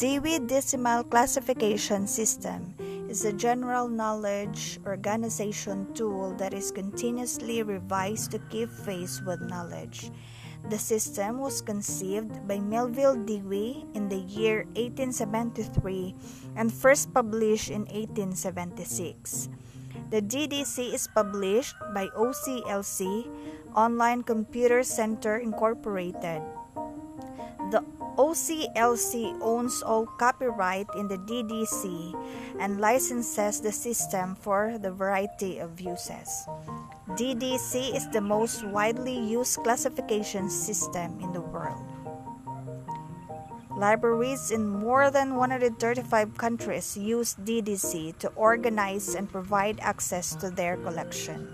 Dewey Decimal Classification System is a general knowledge organization tool that is continuously revised to keep pace with knowledge. The system was conceived by Melvil Dewey in the year 1873 and first published in 1876. The DDC is published by OCLC, Online Computer Center Incorporated. OCLC owns all copyright in the DDC and licenses the system for the variety of uses. DDC is the most widely used classification system in the world. Libraries in more than 135 countries use DDC to organize and provide access to their collection.